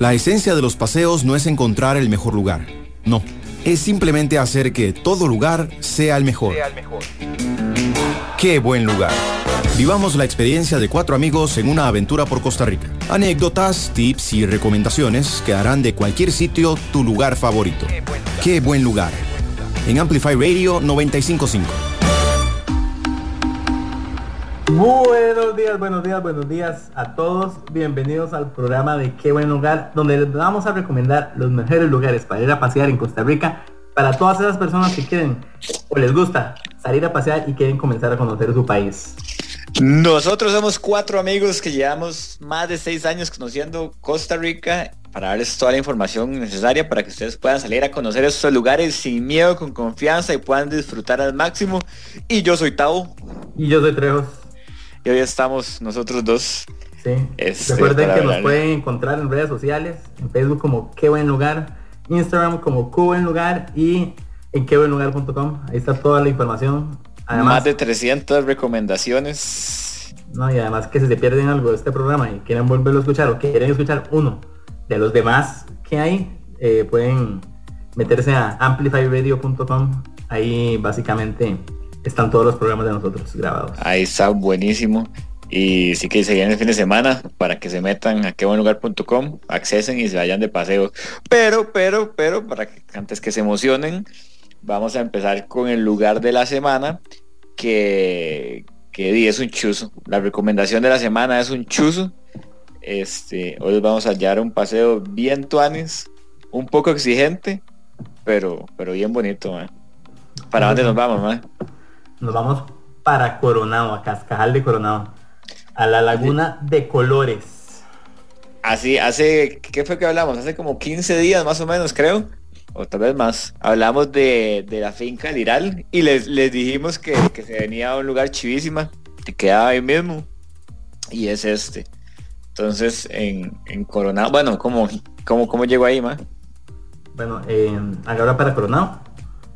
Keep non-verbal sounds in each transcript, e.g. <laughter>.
La esencia de los paseos no es encontrar el mejor lugar. No, es simplemente hacer que todo lugar sea el mejor. Qué buen lugar. Vivamos la experiencia de cuatro amigos en una aventura por Costa Rica. Anécdotas, tips y recomendaciones que harán de cualquier sitio tu lugar favorito. Qué buen lugar. En Amplify Radio 955. Buenos días, buenos días, buenos días a todos. Bienvenidos al programa de Qué buen lugar, donde les vamos a recomendar los mejores lugares para ir a pasear en Costa Rica para todas esas personas que quieren o les gusta salir a pasear y quieren comenzar a conocer su país. Nosotros somos cuatro amigos que llevamos más de seis años conociendo Costa Rica para darles toda la información necesaria para que ustedes puedan salir a conocer estos lugares sin miedo, con confianza y puedan disfrutar al máximo. Y yo soy Tao. Y yo soy Trejos. Y hoy estamos nosotros dos. Sí. Este, Recuerden que nos pueden encontrar en redes sociales, en Facebook como Qué Buen Lugar, Instagram como Qué Buen Lugar y en quebuenlugar.com. Ahí está toda la información. Más de 300 recomendaciones. No, y además que si se pierden algo de este programa y quieren volverlo a escuchar o quieren escuchar uno de los demás que hay, eh, pueden meterse a amplifyradio.com. Ahí básicamente están todos los programas de nosotros grabados. Ahí está buenísimo. Y sí que se viene el fin de semana para que se metan a quebuenlugar.com, accesen y se vayan de paseo. Pero, pero, pero, para que antes que se emocionen, vamos a empezar con el lugar de la semana que, que es un chuzo. La recomendación de la semana es un chuzo. Este, hoy vamos a hallar un paseo bien tuanes, un poco exigente, pero, pero bien bonito, ¿Para dónde nos vamos, man? Nos vamos para Coronado, a Cascajal de Coronado, a la laguna de colores. Así, hace, ¿qué fue que hablamos? Hace como 15 días más o menos, creo. O tal vez más. Hablamos de, la finca Liral y les, les dijimos que, se venía a un lugar chivísima, que quedaba ahí mismo. Y es este. Entonces, en, Coronado, bueno, ¿cómo, cómo, cómo llegó ahí, ma? Bueno, eh, ahora para Coronado.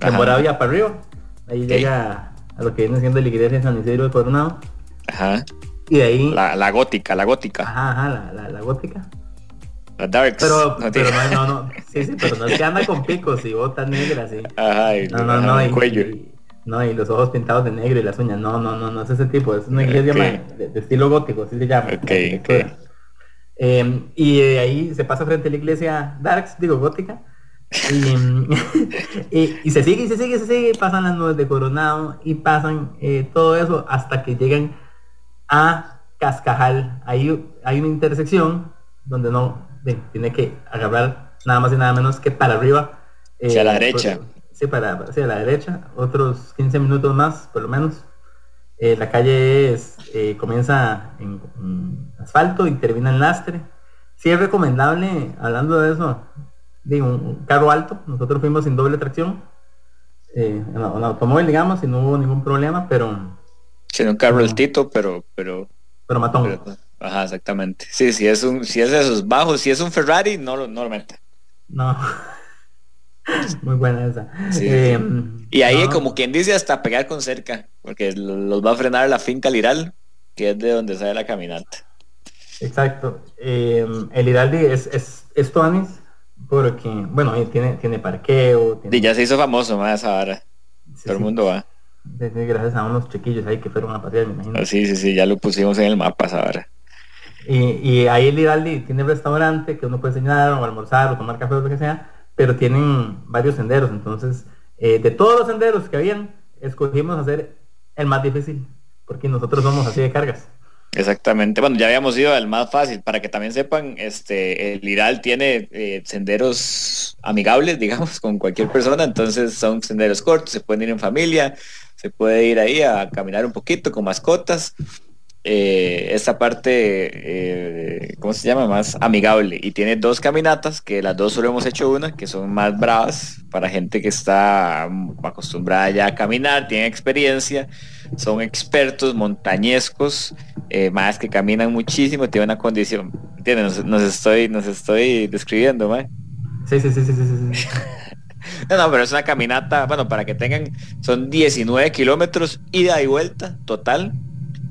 De Moravia para arriba. Ahí llega a lo que viene siendo la iglesia de San Isidro de Coronado. Ajá. Y de ahí. La, gótica, la gótica. Ajá, ajá, la, la, gótica. La darks. Pero, no, pero no, no, sí, sí, pero no es que anda con picos y botas negras, sí. Ajá, y no, no, no, el cuello. no, y los ojos pintados de negro y las uñas. No, no, no, no es ese tipo. Es una iglesia de, estilo gótico, así se llama. Okay, okay. Eh, y de ahí se pasa frente a la iglesia Darks, digo gótica <laughs> Y, se sigue, y se sigue, se sigue, pasan las nubes de Coronado y pasan eh, todo eso hasta que llegan a Cascajal. Ahí hay una intersección donde no tiene que agarrar nada más y nada menos que para arriba. hacia la eh, derecha. sí, para, hacia la derecha. Otros 15 minutos más, por lo menos. Eh, la calle es, comienza en, en, asfalto y termina en lastre. Sí es recomendable, hablando de eso, de un carro alto. Nosotros fuimos sin doble tracción. Eh, en, automóvil, digamos, y no hubo ningún problema, pero... Sí, un carro altito, pero... Pero, pero matón. ajá, exactamente. Sí, si es un, si es esos bajos, si es un Ferrari, no, lo mete. No. <laughs> Muy buena esa. Eh, y ahí como quien dice hasta pegar con cerca, porque los va a frenar la finca Liral, que es de donde sale la caminata. Exacto. Eh, el Liral es, es, es porque, bueno, tiene, tiene parqueo. Y ya se hizo famoso más ahora. Todo el mundo va. Gracias a unos chiquillos ahí que fueron a pasear, me imagino. Ah, sí, sí, sí, ya lo pusimos en el mapa ahora. Y, y ahí el Hidaldi tiene restaurante que uno puede enseñar o almorzar o tomar café o lo que sea, pero tienen varios senderos. Entonces, eh, de todos los senderos que habían, escogimos hacer el más difícil, porque nosotros somos así de cargas. Exactamente. Bueno, ya habíamos ido al más fácil. Para que también sepan, este, el Iral tiene eh, senderos amigables, digamos, <laughs> con cualquier persona. Entonces son senderos cortos, se pueden ir en familia, se puede ir ahí a caminar un poquito con mascotas. Eh, esta parte, eh, ¿cómo se llama? Más amigable. Y tiene dos caminatas, que las dos solo hemos hecho una, que son más bravas para gente que está acostumbrada ya a caminar, tiene experiencia, son expertos montañescos, eh, más que caminan muchísimo, tienen una condición. ¿Entiendes? Nos, estoy, nos estoy describiendo, ¿ma? Sí, sí, sí, sí, sí. sí. <laughs> no, no, pero es una caminata, bueno, para que tengan, son 19 kilómetros ida y vuelta total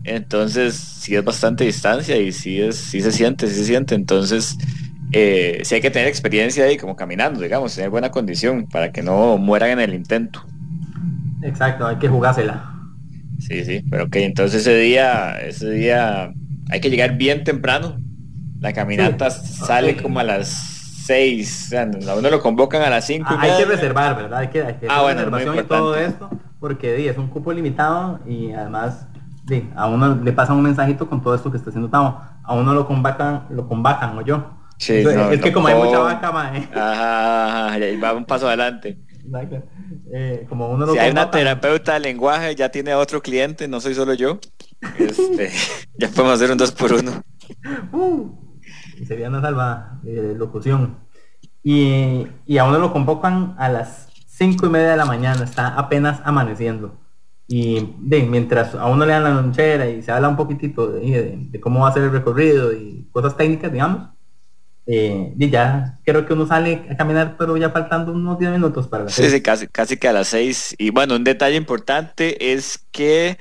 entonces, sí es bastante distancia y sí, es, sí se siente, sí se siente. Entonces, eh, sí hay que tener experiencia ahí como caminando, digamos, tener buena condición para que no mueran en el intento. Exacto, hay que jugársela. Sí, sí, pero ok, entonces ese día, ese día hay que llegar bien temprano. La caminata sale como a las 6, a uno lo convocan a las 5. Ah, hay que reservar, ¿verdad? Hay que, hay que ah, reservación y todo esto, porque es un cupo limitado y además a uno le pasa un mensajito con todo esto que está haciendo Tamo. A uno lo convocan, lo convocan, o yo. es que como hay mucha vaca, más Ajá, ajá, va un paso adelante. Exacto. Eh, como uno si hay una terapeuta de lenguaje, ya tiene otro cliente, no soy solo yo. Este, <laughs> ya podemos hacer un dos por uno. Uh, sería una salva de locución. Y, y, a uno lo convocan a las cinco y media de la mañana, está apenas amaneciendo. Y de, mientras a uno le dan la lonchera y se habla un poquitito de, cómo va a ser el recorrido y cosas técnicas, digamos, eh, y ya creo que uno sale a caminar, pero ya faltando unos 10 minutos para las Sí, sí, casi, casi que a las 6. Y bueno, un detalle importante es que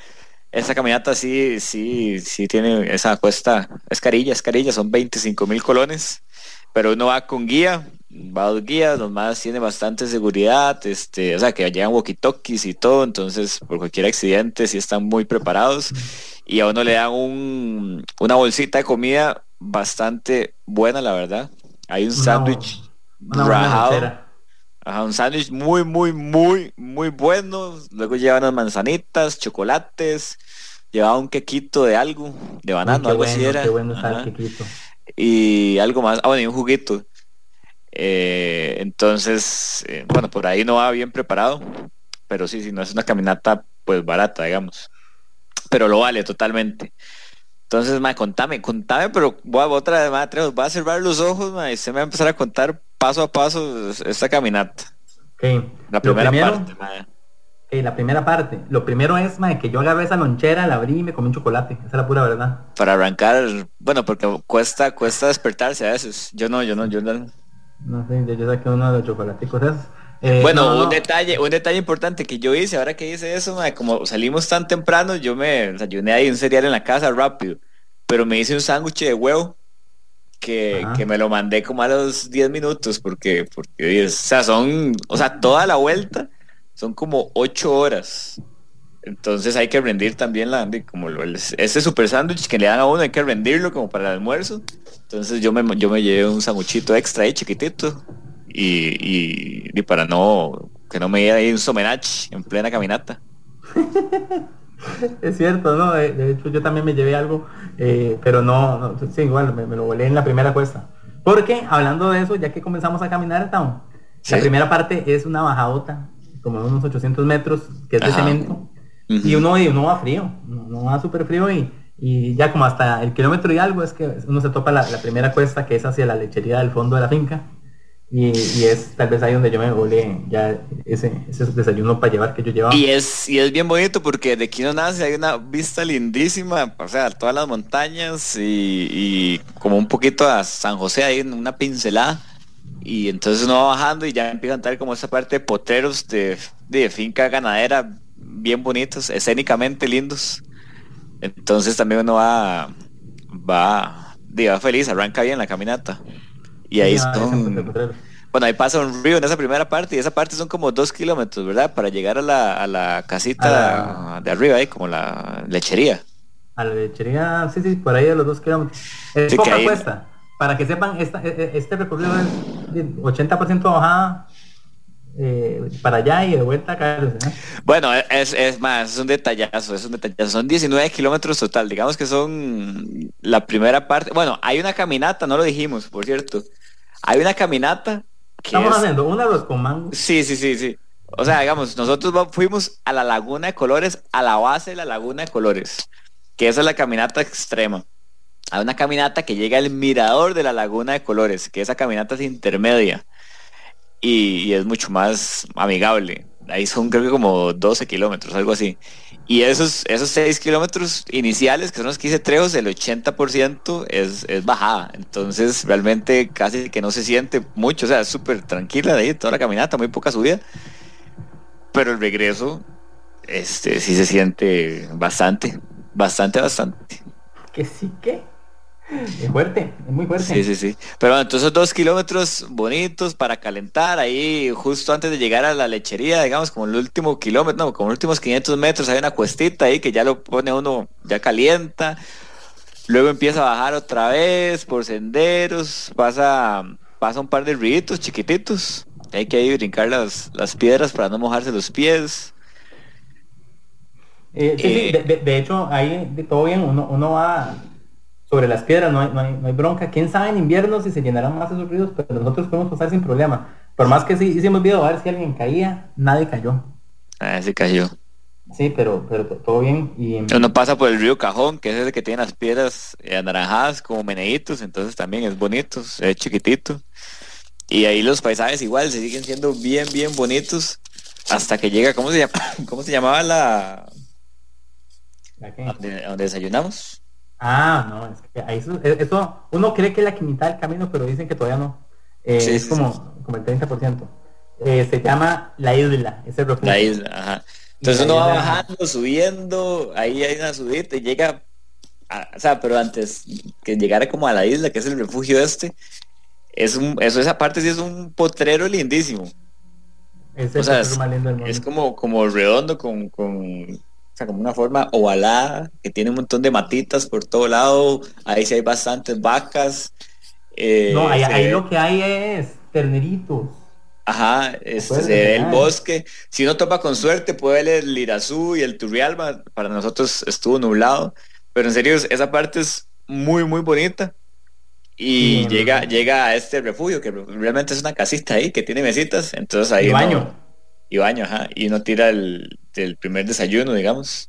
esa caminata sí, sí, sí tiene esa cuesta, es carilla, es carilla, son 25 mil colones, pero uno va con guía, va dos guías, los más tiene bastante seguridad, este, o sea, que llegan walkie-talkies y todo, entonces por cualquier accidente sí están muy preparados y a uno le dan un, una bolsita de comida bastante buena, la verdad. Hay un sándwich rajado. un sándwich muy, muy, muy, muy bueno. Luego llevan unas manzanitas, chocolates, llevaba un quequito de algo, de banano, algo así era. Y algo más, ah, bueno, y un juguito. Eh, entonces, eh, bueno, por ahí no va bien preparado, pero sí, si no es una caminata, pues barata, digamos. Pero lo vale totalmente. Entonces, ma, contame, contame, pero voy a otra vez, voy a cerrar los ojos, ma, y se me va a empezar a contar paso a paso esta caminata. La primera parte, la primera parte. Lo primero es, ma, que yo agarré esa lonchera, la abrí y me comí un chocolate. Esa es la pura verdad. Para arrancar, bueno, porque cuesta, cuesta despertarse a veces. Yo no, yo no, yo no. No sé, yo, saqué uno de los chocolaticos eh, bueno, un detalle, un detalle importante que yo hice, ahora que hice eso, como salimos tan temprano, yo me desayuné ahí un cereal en la casa rápido, pero me hice un sándwich de huevo que, me lo mandé como a los 10 minutos, porque, porque, o sea, son, o sea, toda la vuelta son como 8 horas. Entonces hay que rendir también la, como ese super sándwich que le dan a uno, hay que rendirlo como para el almuerzo. Entonces yo me, yo me llevé un sanguchito extra ahí chiquitito y, y, para no que no me diera ahí un somenach en plena caminata. <laughs> es cierto, ¿no? De, hecho yo también me llevé algo, eh, pero no, sí, igual me, lo volé en la primera cuesta. Porque hablando de eso, ya que comenzamos a caminar, Town, la primera parte es una bajadota, como unos 800 metros, que es de cemento, y uno, uno va frío, uno va súper frío y, y ya como hasta el kilómetro y algo es que uno se topa la, la primera cuesta que es hacia la lechería del fondo de la finca y, es tal vez ahí donde yo me volé ya ese, ese desayuno para llevar que yo llevaba. Y es, y es bien bonito porque de aquí no nace, hay una vista lindísima, o sea, todas las montañas y, como un poquito a San José ahí en una pincelada. Y entonces uno va bajando y ya empieza a entrar como esa parte de potreros de, de finca ganadera bien bonitos, escénicamente lindos. Entonces también uno va, va, va feliz, arranca bien la caminata. Y ahí son... Bueno, ahí pasa un río en esa primera parte y esa parte son como dos kilómetros, ¿verdad? Para llegar a la, a la casita de arriba, ahí como la lechería. A la lechería, sí, sí, por ahí de los dos kilómetros. Es poca cuesta. Para que sepan, esta, e, e, este recorrido es 80% bajada eh, para allá y de vuelta acá. Bueno, es, es, más, es un detallazo, es un detallazo. Son 19 kilómetros total, digamos que son la primera parte. Bueno, hay una caminata, no lo dijimos, por cierto. Hay una caminata que Estamos haciendo una los con Sí, sí, sí, sí. O sea, digamos, nosotros fuimos a la Laguna de Colores, a la base de la Laguna de Colores, que esa es la caminata extrema. Hay una caminata que llega al mirador de la Laguna de Colores, que esa caminata es intermedia y, es mucho más amigable. Ahí son creo que como 12 kilómetros, algo así. Y esos, esos 6 kilómetros iniciales, que son los que hice trejos, el 80% es, es bajada. Entonces realmente casi que no se siente mucho. O sea, es súper tranquila de ahí, toda la caminata, muy poca subida. Pero el regreso, este, sí se siente bastante, bastante, bastante. Que sí que. Es fuerte, es muy fuerte. Sí, sí, sí. Pero bueno, entonces dos kilómetros bonitos para calentar ahí justo antes de llegar a la lechería, digamos, como el último kilómetro, no, como los últimos 500 metros hay una cuestita ahí que ya lo pone uno, ya calienta. Luego empieza a bajar otra vez por senderos, pasa, pasa un par de ríos chiquititos. Hay que ahí brincar las, las piedras para no mojarse los pies. Eh, sí, sí, de, de- de hecho, ahí todo bien, uno, uno va sobre las piedras, no hay, no, hay, no hay bronca. Quién sabe en invierno si se llenarán más esos ríos, pero nosotros podemos pasar sin problema. Por más que sí hicimos video a ver si alguien caía, nadie cayó. Ah, se cayó. Sí, pero, pero to- todo bien. Y, Uno pasa por el río Cajón, que es el que tiene las piedras eh, anaranjadas como meneitos, entonces también es bonito, es chiquitito. Y ahí los paisajes igual se siguen siendo bien, bien bonitos hasta que llega, ¿cómo se llama? <coughs> ¿Cómo se llamaba la ¿la qué? donde, donde desayunamos? Ah, no, es que ahí eso, eso- uno cree que es la mitad del camino, pero dicen que todavía no. Eh, Sí, es sí, como, como el 30%. Eh, se llama La Isla, ese refugio. La isla, ajá. Entonces uno va bajando, subiendo, ahí hay una subida y llega, a- o sea, pero antes que llegara como a la isla, que es el refugio este, es un, eso esa parte sí es un potrero lindísimo. Es el O sea, mundo. Es como, como redondo con, con, sea, como una forma ovalada, que tiene un montón de matitas por todo lado. Ahí sí hay bastantes vacas. eh, no, ahí, ve- lo que hay es terneritos. Ajá, este, se ve el bosque. Si uno topa con suerte, puede ver el Irazú y el Turrialba. Para nosotros estuvo nublado. Pero en serio, esa parte es muy, muy bonita. Y Sí, llega, no. llega a este refugio, que realmente es una casita ahí, que tiene mesitas. Entonces ahí Y baño. Y baño, ajá. Y uno tira el, el primer desayuno, digamos.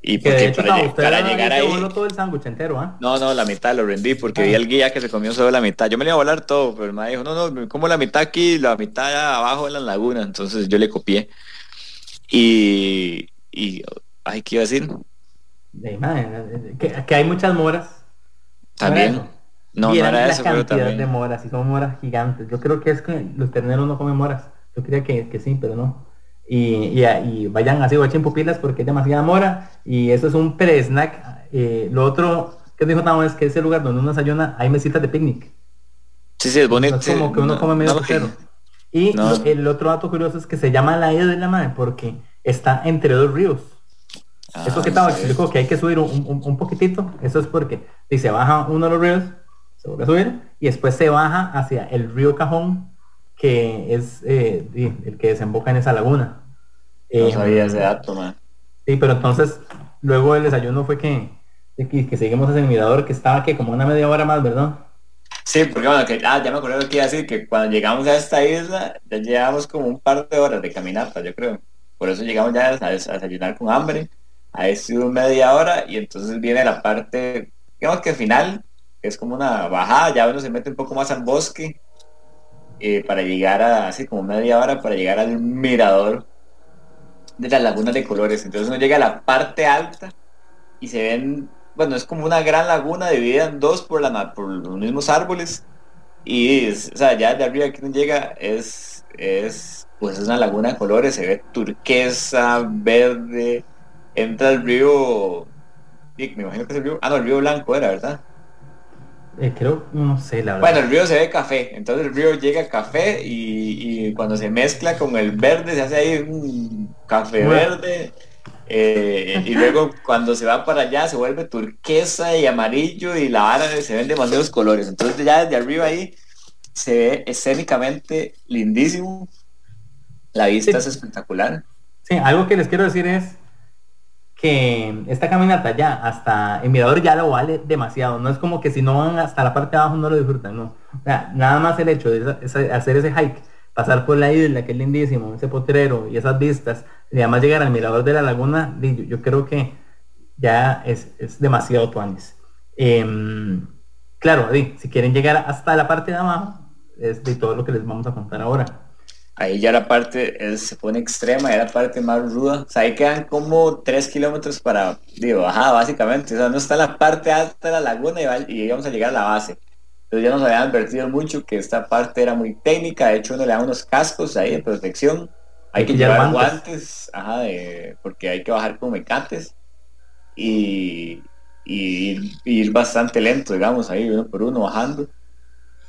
Y porque hecho, para, usted para le llegar ahí. todo el sándwich entero, ¿ah? No, no, la mitad lo rendí porque Ah. vi al guía que se comió solo la mitad. Yo me le iba a volar todo, pero me dijo, no, no, como la mitad aquí, la mitad abajo en la laguna. Entonces yo le copié. Y, y ay, ¿qué iba a decir? De, que, que hay muchas moras. También. No, no era eso, pero cantidad de moras, y son moras gigantes. Yo creo que es que los terneros no comen moras. Yo creía que, que sí, pero no. Y, y, y vayan así, echen pupilas porque es demasiada mora. Y eso es un pre-snack. Eh, lo otro que dijo Tamo es que ese lugar donde uno desayuna hay mesitas de picnic. Sí, sí, es bonito. No es como que uno No, come medio no, cero. Y el otro dato curioso es que se llama la isla de la madre porque está entre dos ríos. Ah, Eso que sabía. explicó que hay que subir un, un- un poquitito, eso es porque si se baja uno de los ríos, se vuelve a subir y después se baja hacia el río Cajón, que es eh, el que desemboca en esa laguna. No Eh, sabía ese dato, man. Sí, pero entonces luego el desayuno fue que, que, que seguimos ese el mirador que estaba que como una media hora más, ¿verdad? Sí, porque bueno, que, ah, ya me acordé lo que iba a decir, que cuando llegamos a esta isla, ya llevamos como un par de horas de caminata, yo creo. Por eso llegamos ya a, a desayunar con hambre. Ahí estuvo media hora y entonces viene la parte, digamos que al final, que es como una bajada, ya uno se mete un poco más al bosque eh, para llegar a, así como media hora, para llegar al mirador de las lagunas de colores. Entonces uno llega a la parte alta y se ven, bueno, es como una gran laguna dividida en dos por, la, por los mismos árboles. Y, es- o sea, ya de arriba que uno llega es, es, pues es una laguna de colores, se ve turquesa, verde, entra el río, me imagino que es el río, ah, no, el río Blanco era, ¿verdad? Eh, creo, no sé, la verdad. Bueno, el río se ve café, entonces el río llega café y, y cuando se mezcla con el verde se hace ahí un café Bueno. verde. eh, y luego <laughs> cuando se va para allá se vuelve turquesa y amarillo y la vara se ven demasiados colores. Entonces ya desde arriba ahí se ve escénicamente lindísimo. La vista Sí. es espectacular. Sí, algo que les quiero decir es que esta caminata ya hasta el mirador ya lo vale demasiado. No es como que si no van hasta la parte de abajo no lo disfrutan, no. O sea, nada más el hecho de hacer ese hike, pasar por la isla, que es lindísimo, ese potrero y esas vistas, y además llegar al mirador de la laguna, yo, creo que ya es, es demasiado tuanis. Em, claro, si quieren llegar hasta la parte de abajo, es de todo lo que les vamos a contar ahora. Ahí ya la parte es- se pone extrema, ya la parte más ruda. O sea, ahí quedan como 3 kilómetros para, digo, básicamente. O sea, no está en la parte alta de la laguna y, va- y íbamos a llegar a la base. Entonces ya nos habían advertido mucho que esta parte era muy técnica. De hecho, uno le da unos cascos ahí de protección. Hay, Hay que que llevar guantes. guantes, ajá, de- porque hay que bajar con mecates. Y, y ir, bastante lento, digamos, ahí uno por uno bajando.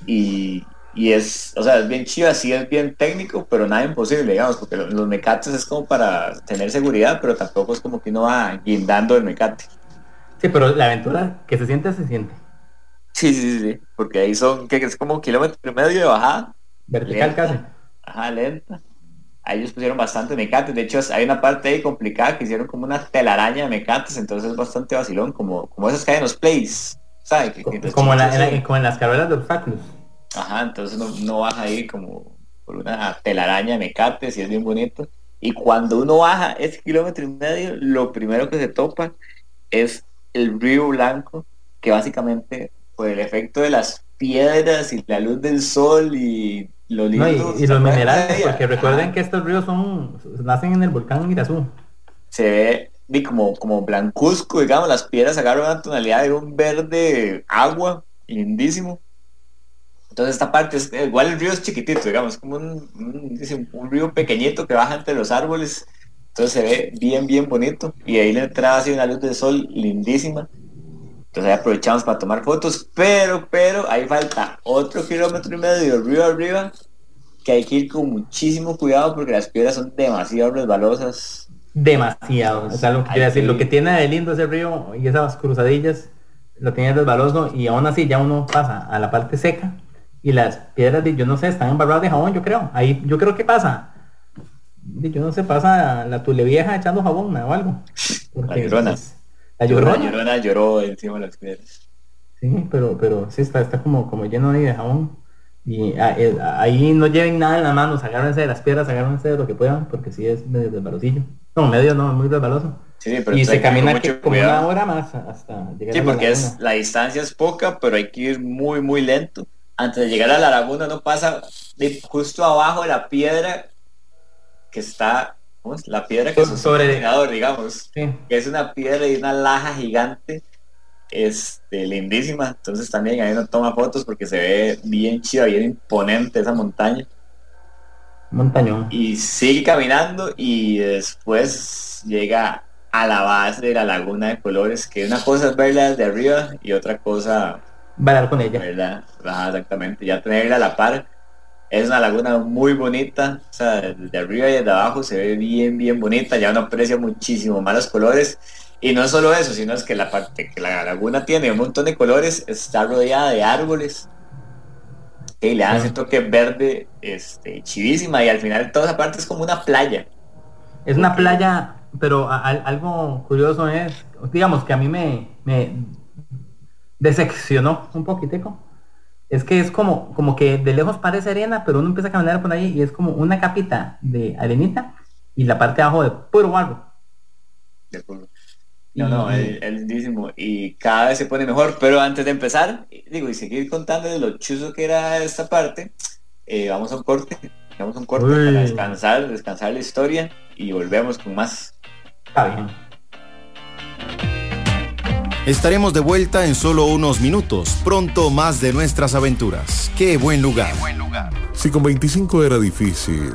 Y, es, o sea, es bien chido, así es bien técnico, pero nada imposible, digamos, porque los, mecates es como para tener seguridad, pero tampoco es como que uno va guindando el mecate. Sí, pero la aventura que se siente, se siente. Sí, sí, sí, porque ahí son, que es como kilómetro y medio de bajada. Vertical casi. Ajá, lenta. Ahí ellos pusieron bastante mecates. De hecho, hay una parte ahí complicada que hicieron como una telaraña de mecates, entonces es bastante vacilón, como, como esas que hay en los plays. ¿sabes? como, en como en las carreras de obstáculos. Ajá, entonces no, no baja ahí como por una telaraña de mecates y es bien bonito. Y cuando uno baja ese kilómetro y medio, lo primero que se topa es el río blanco, que básicamente por el efecto de las piedras y la luz del sol y lo lindo, y, los minerales, porque recuerden que estos ríos son nacen en el volcán Mirazú. Se ve como, como blancuzco, digamos, las piedras agarran una tonalidad de un verde agua, lindísimo. Entonces esta parte es igual el río es chiquitito, digamos, como un, un, río pequeñito que baja entre los árboles. Entonces se ve bien, bien bonito. Y ahí le entraba así una luz de sol lindísima. Entonces ahí aprovechamos para tomar fotos, pero, pero ahí falta otro kilómetro y medio río arriba que hay que ir con muchísimo cuidado porque las piedras son demasiado resbalosas. Demasiado, o sea, lo que decir, lo que tiene de lindo ese río y esas cruzadillas, lo tiene resbaloso y aún así ya uno pasa a la parte seca y las piedras, de, yo no sé, están embarradas de jabón, yo creo. Ahí yo creo que pasa. Yo no sé, pasa la tule vieja echando jabón o algo. la llorona. la llorona. lloró encima de las piedras. Sí, pero, pero sí está, está como, como lleno de jabón. Y ah, eh, ahí no lleven nada en las manos, agárrense de las piedras, agárrense de lo que puedan, porque sí es medio resbalosillo. No, medio no, muy resbaloso. Sí, pero y se camina como una hora más hasta llegar sí, porque es, la distancia es poca, pero hay que ir muy, muy lento antes de llegar a la laguna no pasa de justo abajo de la piedra que está. La piedra que es sobre el digamos, que es una piedra y una laja gigante, este, lindísima. Entonces también ahí uno toma fotos porque se ve bien chida, bien imponente esa montaña. Montañón. Y sigue caminando y después llega a la base de la laguna de colores, que una cosa es verla desde arriba y otra cosa bailar con ella. ¿verdad? exactamente, ya tenerla a la par. Es una laguna muy bonita, o sea, desde arriba y desde abajo se ve bien, bien bonita, ya uno aprecia muchísimo más los colores. Y no solo eso, sino es que la parte que la laguna tiene un montón de colores, está rodeada de árboles, y le dan ese toque verde este, chivísima y al final toda esa parte es como una playa. Es una playa, pero algo curioso es, digamos que a mí me, me decepcionó un poquitico. Es que es como, como que de lejos parece arena, pero uno empieza a caminar por ahí y es como una capita de arenita y la parte de abajo de puro barro. No, no, es, lindísimo y cada vez se pone mejor, pero antes de empezar, digo, y seguir contando de lo chuzo que era esta parte, eh, vamos a un corte, vamos a un corte para descansar, descansar la historia y volvemos con más. Está bien. Estaremos de vuelta en solo unos minutos. Pronto más de nuestras aventuras. Qué buen lugar. Si con 25 era difícil,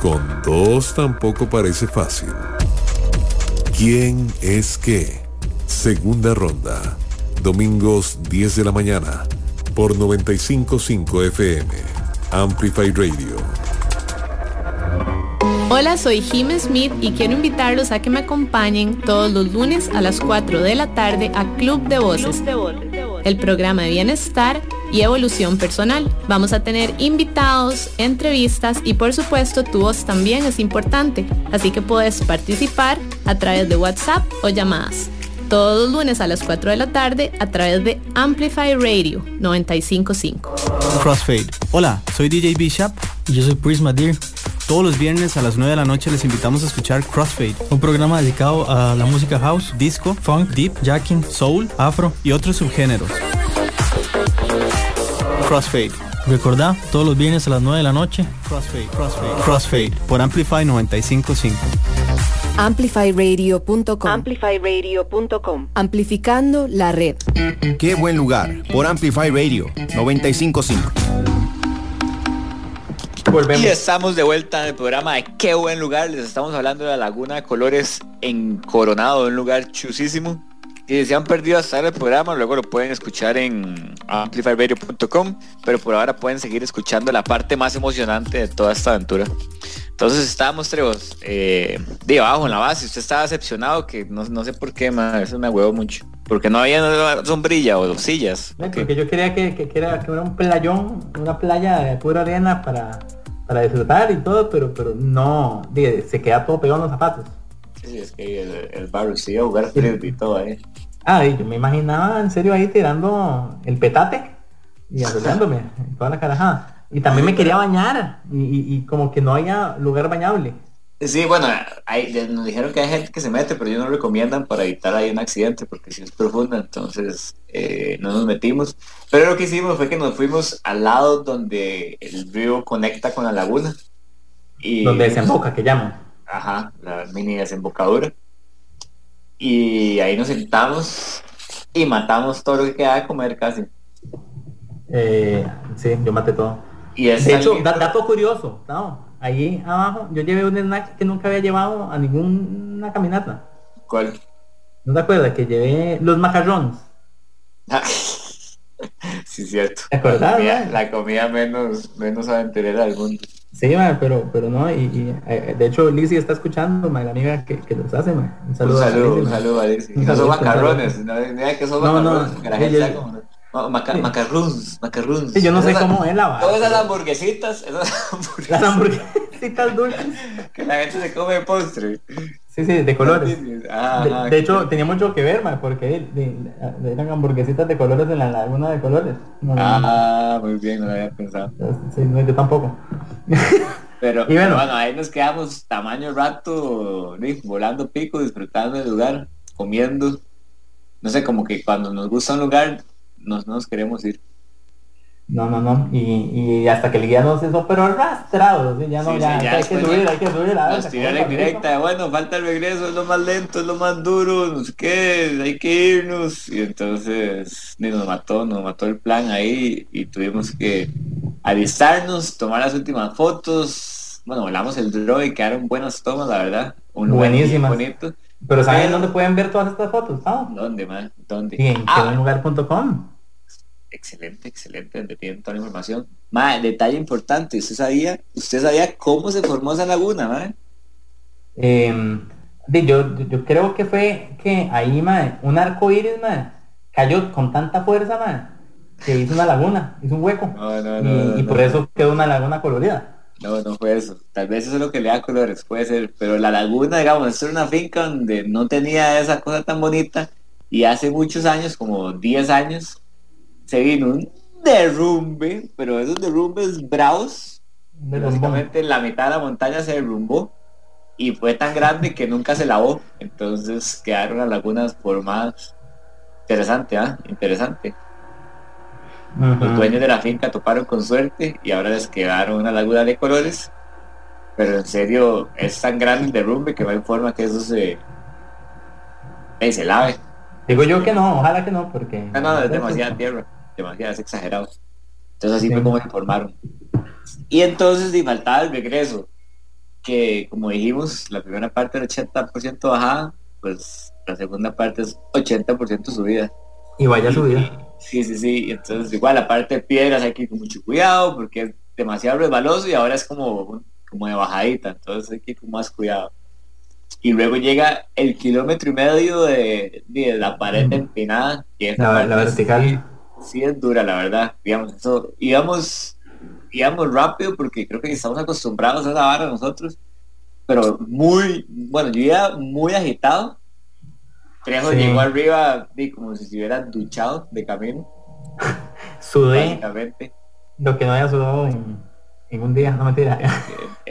con dos tampoco parece fácil. ¿Quién es qué? Segunda ronda. Domingos 10 de la mañana. Por 955 FM. Amplify Radio. Hola, soy Jim Smith y quiero invitarlos a que me acompañen todos los lunes a las 4 de la tarde a Club de Voces, el programa de bienestar y evolución personal. Vamos a tener invitados, entrevistas y por supuesto tu voz también es importante, así que puedes participar a través de WhatsApp o llamadas. Todos los lunes a las 4 de la tarde a través de Amplify Radio 955. Crossfade. Hola, soy DJ Bishop y yo soy Prisma Deer. Todos los viernes a las 9 de la noche les invitamos a escuchar Crossfade, un programa dedicado a la música house, disco, funk, deep, jacking, soul, afro y otros subgéneros. Crossfade. Recordá, todos los viernes a las 9 de la noche. Crossfade, Crossfade, Crossfade por Amplify 955. Amplifyradio.com Amplifyradio.com Amplificando la red. Qué buen lugar por Amplify Radio 955. Y estamos de vuelta en el programa de Qué buen lugar. Les estamos hablando de la Laguna de Colores en Coronado, un lugar chusísimo. Si se han perdido hasta el programa, luego lo pueden escuchar en amplifyradio.com, pero por ahora pueden seguir escuchando la parte más emocionante de toda esta aventura. Entonces estábamos, Trevos, eh, de abajo en la base. Usted estaba decepcionado, que no, no sé por qué, man, eso me huevo mucho. Porque no había sombrilla o sillas. Porque yo quería que, que, que era, que era un playón, una playa de pura arena para, para disfrutar y todo, pero, pero no, se queda todo pegado en los zapatos. Sí, es que el, el barrio sí iba a jugar frisbee y todo ahí. Ah, y yo me imaginaba en serio ahí tirando el petate y <laughs> arrollándome en toda la carajada. Y también me quería bañar y, y- y como que no había lugar bañable. Sí, bueno, hay, nos dijeron que hay gente que se mete, pero ellos no recomiendan para evitar ahí un accidente, porque si es profunda, entonces eh, no nos metimos. Pero lo que hicimos fue que nos fuimos al lado donde el río conecta con la laguna. Y, Donde desemboca, que llaman. Ajá, la mini desembocadura. Y ahí nos sentamos y matamos todo lo que quedaba de comer casi. Eh, sí, yo maté todo. Y es De hecho, dato curioso, ¿no? Ahí abajo yo llevé un snack que nunca había llevado a ninguna caminata. ¿Cuál? ¿No te acuerdas? Que llevé los macarrones. <laughs> sí, cierto. ¿Te acordás, La comida, man? la comida menos, menos aventurera del mundo. Sí, pero, pero no, y, y, eh, de hecho Lizzie está escuchando, ma, la amiga que, que los hace, ma. Un Un saludo. a saludo, Lizzie, un saludo a. Un No son macarrones, no mira que son No, no, macarrones, que la gente como- no, maca- Sí. Sí, yo no sé Esas- cómo es la vara. Todas esas hamburguesitas, esas hamburguesitas Las hamburguesitas dulces. que la gente se come postre. Sí, sí, de colores. Ah, De, ajá, de que- hecho, tenía mucho que ver, porque de- de- eran hamburguesitas de colores en la laguna de colores. No, no, no. Ah, muy bien, no lo había pensado. Sí, no, yo tampoco. <laughs> Pero <laughs> Y bueno. bueno, ahí nos quedamos tamaño rato, ¿sí? volando pico, disfrutando del lugar, comiendo. No sé, como que cuando nos gusta un lugar, nos, no nos queremos ir. No, no, no. Y, y hasta que el guía nos hizo, pero arrastrado. ¿sí? Ya no, Sí, ya, sí, ya hay que subir, hay que subir. A ver, Nos partido. indirecta, bueno, falta el regreso, es lo más lento, es lo más duro, no sé qué, hay que irnos. Y entonces ni nos mató, nos mató el plan ahí y tuvimos que alistarnos, tomar las últimas fotos. Bueno, volamos el drone y quedaron buenas tomas, la verdad. Un Buenísimas. bonito. Pero ¿saben dónde pueden ver todas estas fotos? ¿no? ¿Dónde, man? ¿Dónde? Sí, en Ah, excelente, excelente, donde tienen toda la información. Ma, detalle importante, ¿usted sabía, usted sabía cómo se formó esa laguna, ma? Eh, di, yo, yo creo que fue que ahí, mae, un arco iris, mae, cayó con tanta fuerza, mae, que hizo una laguna, hizo un hueco. No, no, y, no, y por eso quedó una laguna colorida. No, no fue eso. Tal vez eso es lo que le da colores, puede ser. Pero la laguna, digamos, era una finca donde no tenía esa cosa tan bonita. Y hace muchos años, como 10 años, se vino un derrumbe, pero esos derrumbes bravos. De Básicamente la mitad de la montaña se derrumbó y fue tan grande que nunca se lavó. Entonces quedaron las lagunas formadas. Interesante, ¿ah? Interesante. Los dueños de la finca toparon con suerte y ahora les quedaron una laguna de colores. Pero en serio, es tan grande el derrumbe que no hay forma que eso se, eh, se lave. Digo yo que no, ojalá que no, porque... No, no, es demasiada tierra, demasiado, es exagerado. Entonces así fue Sí. como se formaron. Y entonces y faltaba el regreso, que como dijimos, la primera parte era 80% bajada, pues la segunda parte es 80% subida. Y vaya subida. Sí, sí, sí. y Entonces, igual, la parte de piedras hay que ir con mucho cuidado porque es demasiado resbaloso y ahora es como, como de bajadita. Entonces hay que ir con más cuidado. Y luego llega el kilómetro y medio de, de la pared empinada. Y esa La, vertical. Sí, sí es dura, la verdad. Digamos, eso, íbamos, íbamos rápido porque creo que estamos acostumbrados a esa vara nosotros. Pero muy, bueno, yo iba muy agitado. Trejo Sí. llegó arriba y como si se hubiera duchado de camino, <laughs> Sudé básicamente, lo que no había sudado en, en un día, no mentira. en,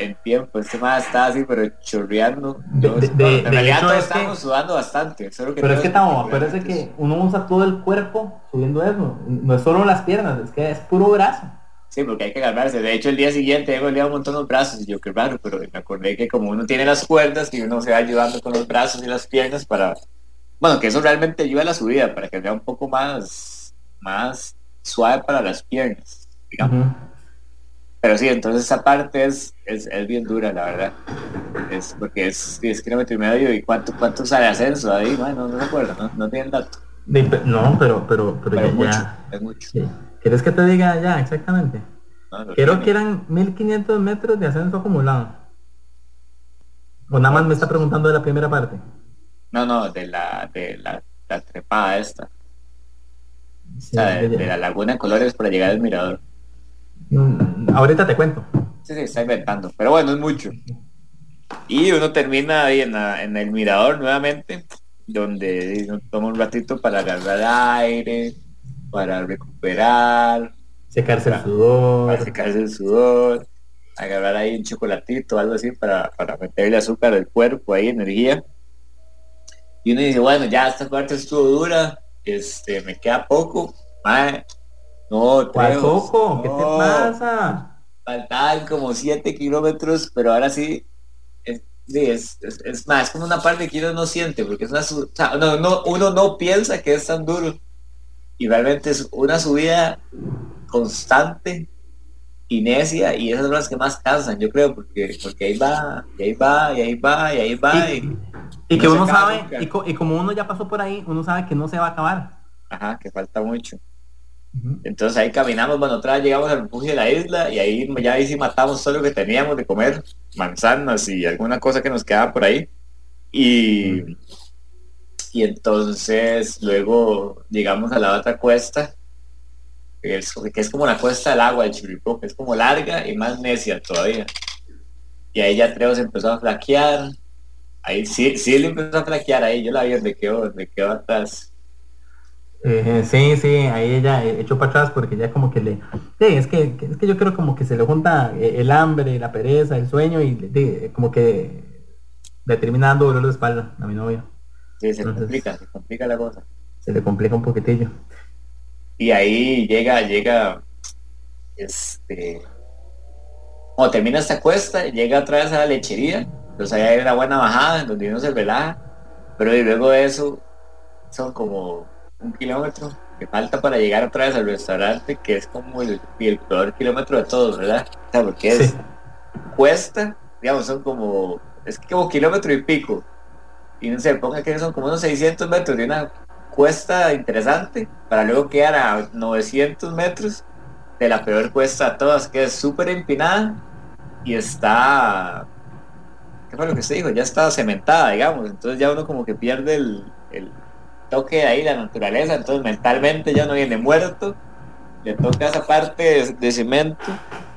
en tiempo. Este más estaba así, pero chorreando. De- Yo- de- bueno, de- en de realidad todos es que- estábamos sudando bastante. solo que Pero es que estamos, acuérdese que uno usa todo el cuerpo subiendo eso. No es solo las piernas, es que es puro brazo. Sí, porque hay que agarrarse. De hecho, el día siguiente me dolía un montón los brazos. Y yo, qué raro, pero me acordé que como uno tiene las cuerdas y uno se va ayudando con los brazos y las piernas para... Bueno, que eso realmente ayuda a la subida, para que sea un poco más, más suave para las piernas. digamos. Pero sí, entonces esa parte es, es, es, bien dura, la verdad. Es porque es 10 kilómetros y medio y cuánto, cuánto sale ascenso ahí, bueno, no me acuerdo, no, no tienen dato. No, pero, pero, pero, Pero mucho, ya. es mucho. ¿Quieres que te diga ya exactamente? No, lo Creo tiene. que eran 1500 metros de ascenso acumulado. O nada más me está preguntando de la primera parte. No, no, de la, de la, la trepada esta. Sí, O sea, de, la laguna de colores para llegar al mirador. Mm, Ahorita te cuento. Sí, sí, está inventando. Pero bueno, es mucho. Y uno termina ahí en, la- en el mirador nuevamente, donde uno toma un ratito para agarrar aire, para recuperar, Secarse el para sudor. secarse el sudor, agarrar ahí un chocolatito, algo así, para, para meterle azúcar al cuerpo, ahí energía. Y uno dice, bueno, ya esta parte estuvo dura, este, me queda poco. Mae, no, ¿Cuál poco? ¿Qué te pasa? faltaban como 7 kilómetros, pero ahora sí, es, sí, es, es, es más, es como una parte que uno no siente, porque es una o sea, no, no, uno no piensa que es tan duro, y realmente es una subida constante y necia, y esas son las que más cansan, yo creo, porque, porque ahí va, y ahí va, y ahí va, y ahí va, y, Y que no uno sabe, y, co- y como uno ya pasó por ahí, uno sabe que no se va a acabar. ajá, que falta mucho. Entonces ahí caminamos, bueno, otra vez llegamos al refugio de la isla y ahí ya ahí sí matamos todo lo que teníamos de comer, manzanas y alguna cosa que nos quedaba por ahí. Y, y entonces luego llegamos a la otra cuesta, que es, que es como la cuesta del agua del Chirripó, que es como larga y más necia todavía. Y ahí ya Treo se empezó a flaquear. Ahí sí, sí le empezó a flaquear ahí, yo la vi donde quedó, donde quedó atrás. Eh, sí, sí, ahí ella eh, echó para atrás porque ya como que le... Sí, es que, es que yo creo como que se le junta eh, el hambre, la pereza, el sueño y de- como que le termina dando dolor de espalda a mi novia. Sí, se Entonces- complica, se complica la cosa. Se le complica un poquitillo. y ahí llega, llega, este, cuando termina esta cuesta, llega otra vez a la lechería, entonces ahí hay una buena bajada en donde uno se relaja, pero y luego de eso son como un kilómetro que falta para llegar otra vez al restaurante, que es como el, el peor kilómetro de todos, ¿verdad? O sea, porque es Sí. cuesta, digamos, son como, es como kilómetro y pico, y no sé, ponga que son como unos 600 metros de una cuesta interesante para luego quedar a 900 metros de la peor cuesta de todas, que es súper empinada y está... ¿Qué fue lo que se dijo? Ya está cementada, digamos. Entonces ya uno como que pierde el, el toque de ahí, la naturaleza. Entonces mentalmente ya no viene muerto. Le toca esa parte de, de cemento.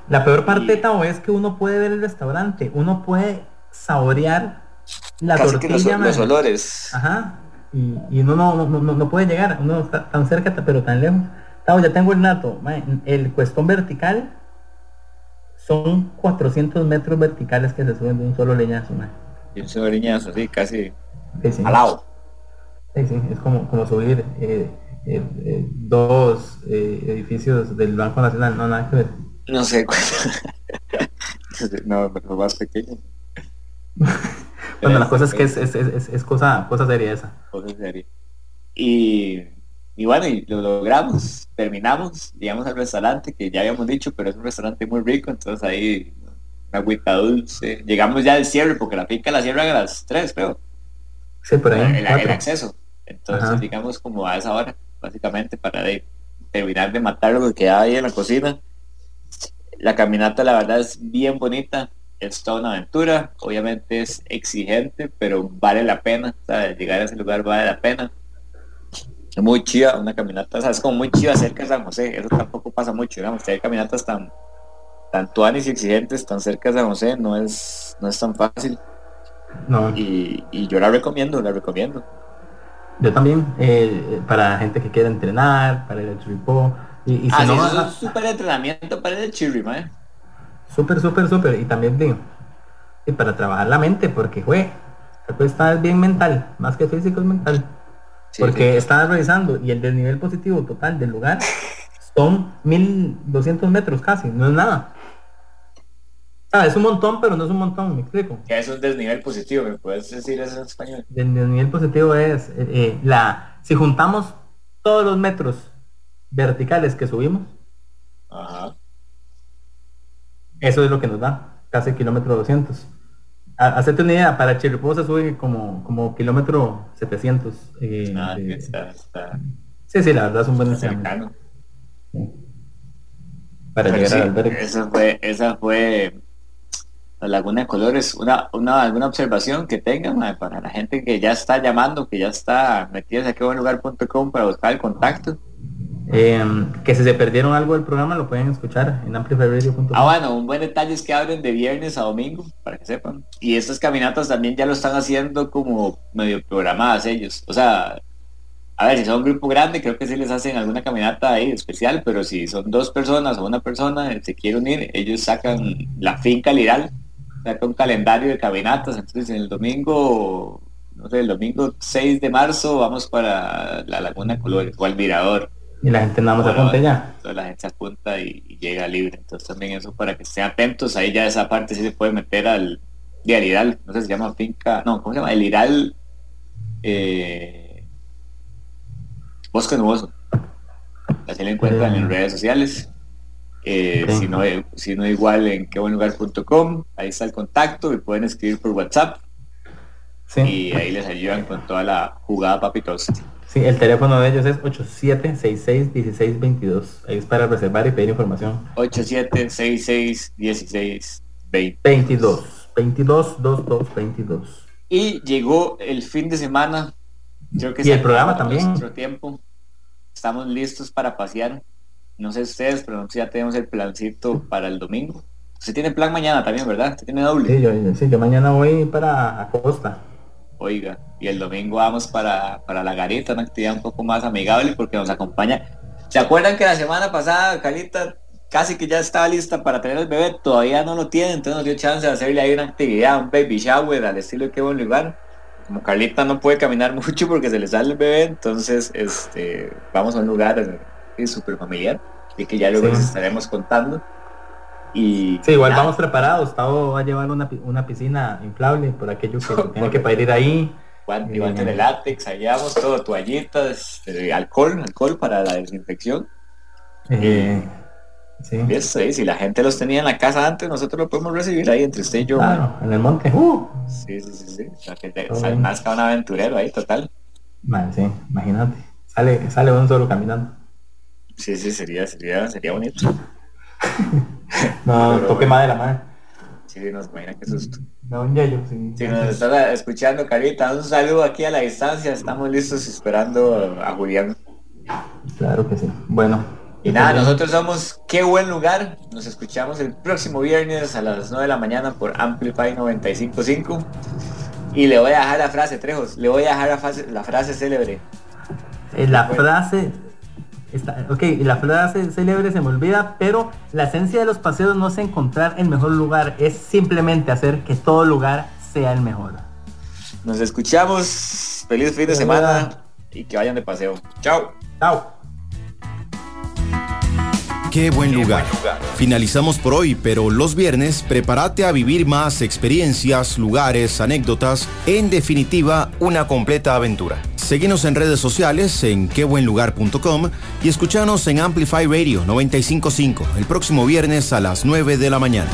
La peor parte, Y- Tao, es que uno puede ver el restaurante, uno puede saborear la casi los, los olores. Ajá. Y, y uno no, no, no, no puede llegar, uno está tan cerca pero tan lejos. Tao, ya tengo el man, El cuestón vertical son 400 metros verticales que se suben de un solo leñazo. man. Y un sobriñazo así, casi Sí, sí. al lado. Sí, sí, es como, como subir eh, eh, eh, dos eh, edificios del Banco Nacional, no nada que ver. No sé <laughs> cuál. no, pero más pequeño. <laughs> Bueno, la cosa es que es, es, es, es- es cosa, cosa seria esa. Cosa seria. Y, y bueno, y lo logramos, terminamos, llegamos al restaurante que ya habíamos dicho, pero es un restaurante muy rico, entonces ahí una agüita dulce. Llegamos ya al cierre, porque la finca la cierran a las 3, creo, Sí, por ahí. el, acceso. Entonces Ajá. llegamos como a esa hora, básicamente, para de- terminar de matar lo que quedaba ahí en la cocina. La caminata, la verdad, es bien bonita. Es toda una aventura. Obviamente es exigente, pero vale la pena. o sea, Llegar a ese lugar vale la pena. Es muy chiva una caminata. O sea, es como muy chiva cerca de San José. Eso tampoco pasa mucho. Digamos, que hay caminatas tan, tan tuanis y exigentes, tan cerca de San José, no es, no es tan fácil. No, Y, y yo la recomiendo, la recomiendo. yo también, eh, para gente que quiera entrenar, para al tripó. Y, y si ah, no, sí, eso es un súper entrenamiento para el chirri, mae. súper, súper, súper. Y también digo, y para trabajar la mente, porque, güey, está bien mental, más que físico es mental. Sí, porque estaba revisando y el desnivel positivo total del lugar son 1200 metros casi, no es nada. Ah, es un montón, pero no es un montón, me explico. Que es un desnivel positivo, ¿me puedes decir eso en español? El desnivel positivo es eh, eh, la si juntamos todos los metros verticales que subimos, Ajá. Eso es lo que nos da, casi kilómetro 200. Hacerte una idea, para Chiripo se sube como, como kilómetro 700. Eh, ah, Sí, sí, la verdad es un buen escenario. Para llegar al albergue. Esa fue, esa fue la Laguna de Colores. Una, una, alguna observación que tengan para la gente que ya está llamando, que ya está metida en lugar.com para buscar el contacto. Em, que si se perdieron algo del programa lo pueden escuchar en amplifyradio.com. Ah, bueno, un buen detalle es que abren de viernes a domingo, para que sepan. Y estas caminatas también ya lo están haciendo como medio programadas ellos. O sea, a ver, si son un grupo grande, creo que sí les hacen alguna caminata ahí especial, pero si son dos personas o una persona se quiere unir, ellos sacan la finca liral, sacan un calendario de caminatas, entonces en el domingo, no sé, el domingo 6 de marzo vamos para la Laguna Colores o al Mirador. Y la gente nada más se apunta ya. Toda la gente se apunta y, llega libre. Entonces también eso para que estén atentos, ahí ya esa parte sí se puede meter al, de al Iral, no sé si se llama finca, no, ¿cómo se llama? El Iral eh, Bosque Nuboso. Así lo encuentran en redes sociales. Eh, si, no, si no igual en quebuenlugar.com, ahí está el contacto y pueden escribir por WhatsApp. Y ahí les ayudan con toda la jugada papitos. Sí, el teléfono de ellos es 87661622. Ahí es para reservar y pedir información. 87661622. 22. 22, 22, 22. Y llegó el fin de semana Creo que y el programa también. Nuestro tiempo. Estamos listos para pasear. No sé ustedes, pero ya tenemos el plancito para el domingo. Se tiene plan mañana también, ¿verdad? Se tiene doble. Sí yo, mañana voy para Acosta. Oiga, y el domingo vamos para, para la garita, una actividad un poco más amigable porque nos acompaña. ¿Se acuerdan que la semana pasada, Carita, casi que ya estaba lista para tener el bebé? Todavía no lo tiene, entonces nos dio chance de hacerle ahí una actividad, un baby shower al estilo de qué buen lugar como Carlita no puede caminar <laughs> mucho porque se le sale el bebé, entonces este, vamos a un lugar súper familiar y que ya luego les estaremos contando. Y sí, igual vamos preparados. Estado va a llevar una, piscina inflable por aquello que <laughs> tiene que para ir ahí. Guante, guante de látex, allá vamos todo, toallitas, eh, alcohol, alcohol para la desinfección. Eh, Sí. si la gente los tenía en la casa antes, nosotros lo podemos recibir ahí entre usted y yo. Claro, en el monte. Uh. Sí, sí, sí, sí. O sea, que te, que un aventurero ahí, total. sí, imagínate. Sale, sale un solo caminando. Sí, sí, sería, sería, sería bonito. No, toque más de la madre. Sí, nos imagina qué susto. No, un yello, sí. Si nos está escuchando, Carita, un saludo aquí a la distancia. Estamos listos esperando a Julián. Claro que sí. Bueno, y nada, nosotros somos Qué Buen Lugar. Nos escuchamos el próximo viernes a las 9 de la mañana por Amplify 955. Y le voy a dejar la frase, Trejos. Le voy a dejar la frase, la frase célebre. Eh, la frase... Está, ok, la frase célebre se me olvida, pero la esencia de los paseos no es encontrar el mejor lugar, es simplemente hacer que todo lugar sea el mejor. Nos escuchamos. Feliz fin de semana y que vayan de paseo. Chao. Chao. Qué buen lugar. Finalizamos por hoy, pero los viernes prepárate a vivir más experiencias, lugares, anécdotas, en definitiva, una completa aventura. Seguimos en redes sociales en quebuenlugar.com y escuchanos en Amplify Radio 955 el próximo viernes a las 9 de la mañana.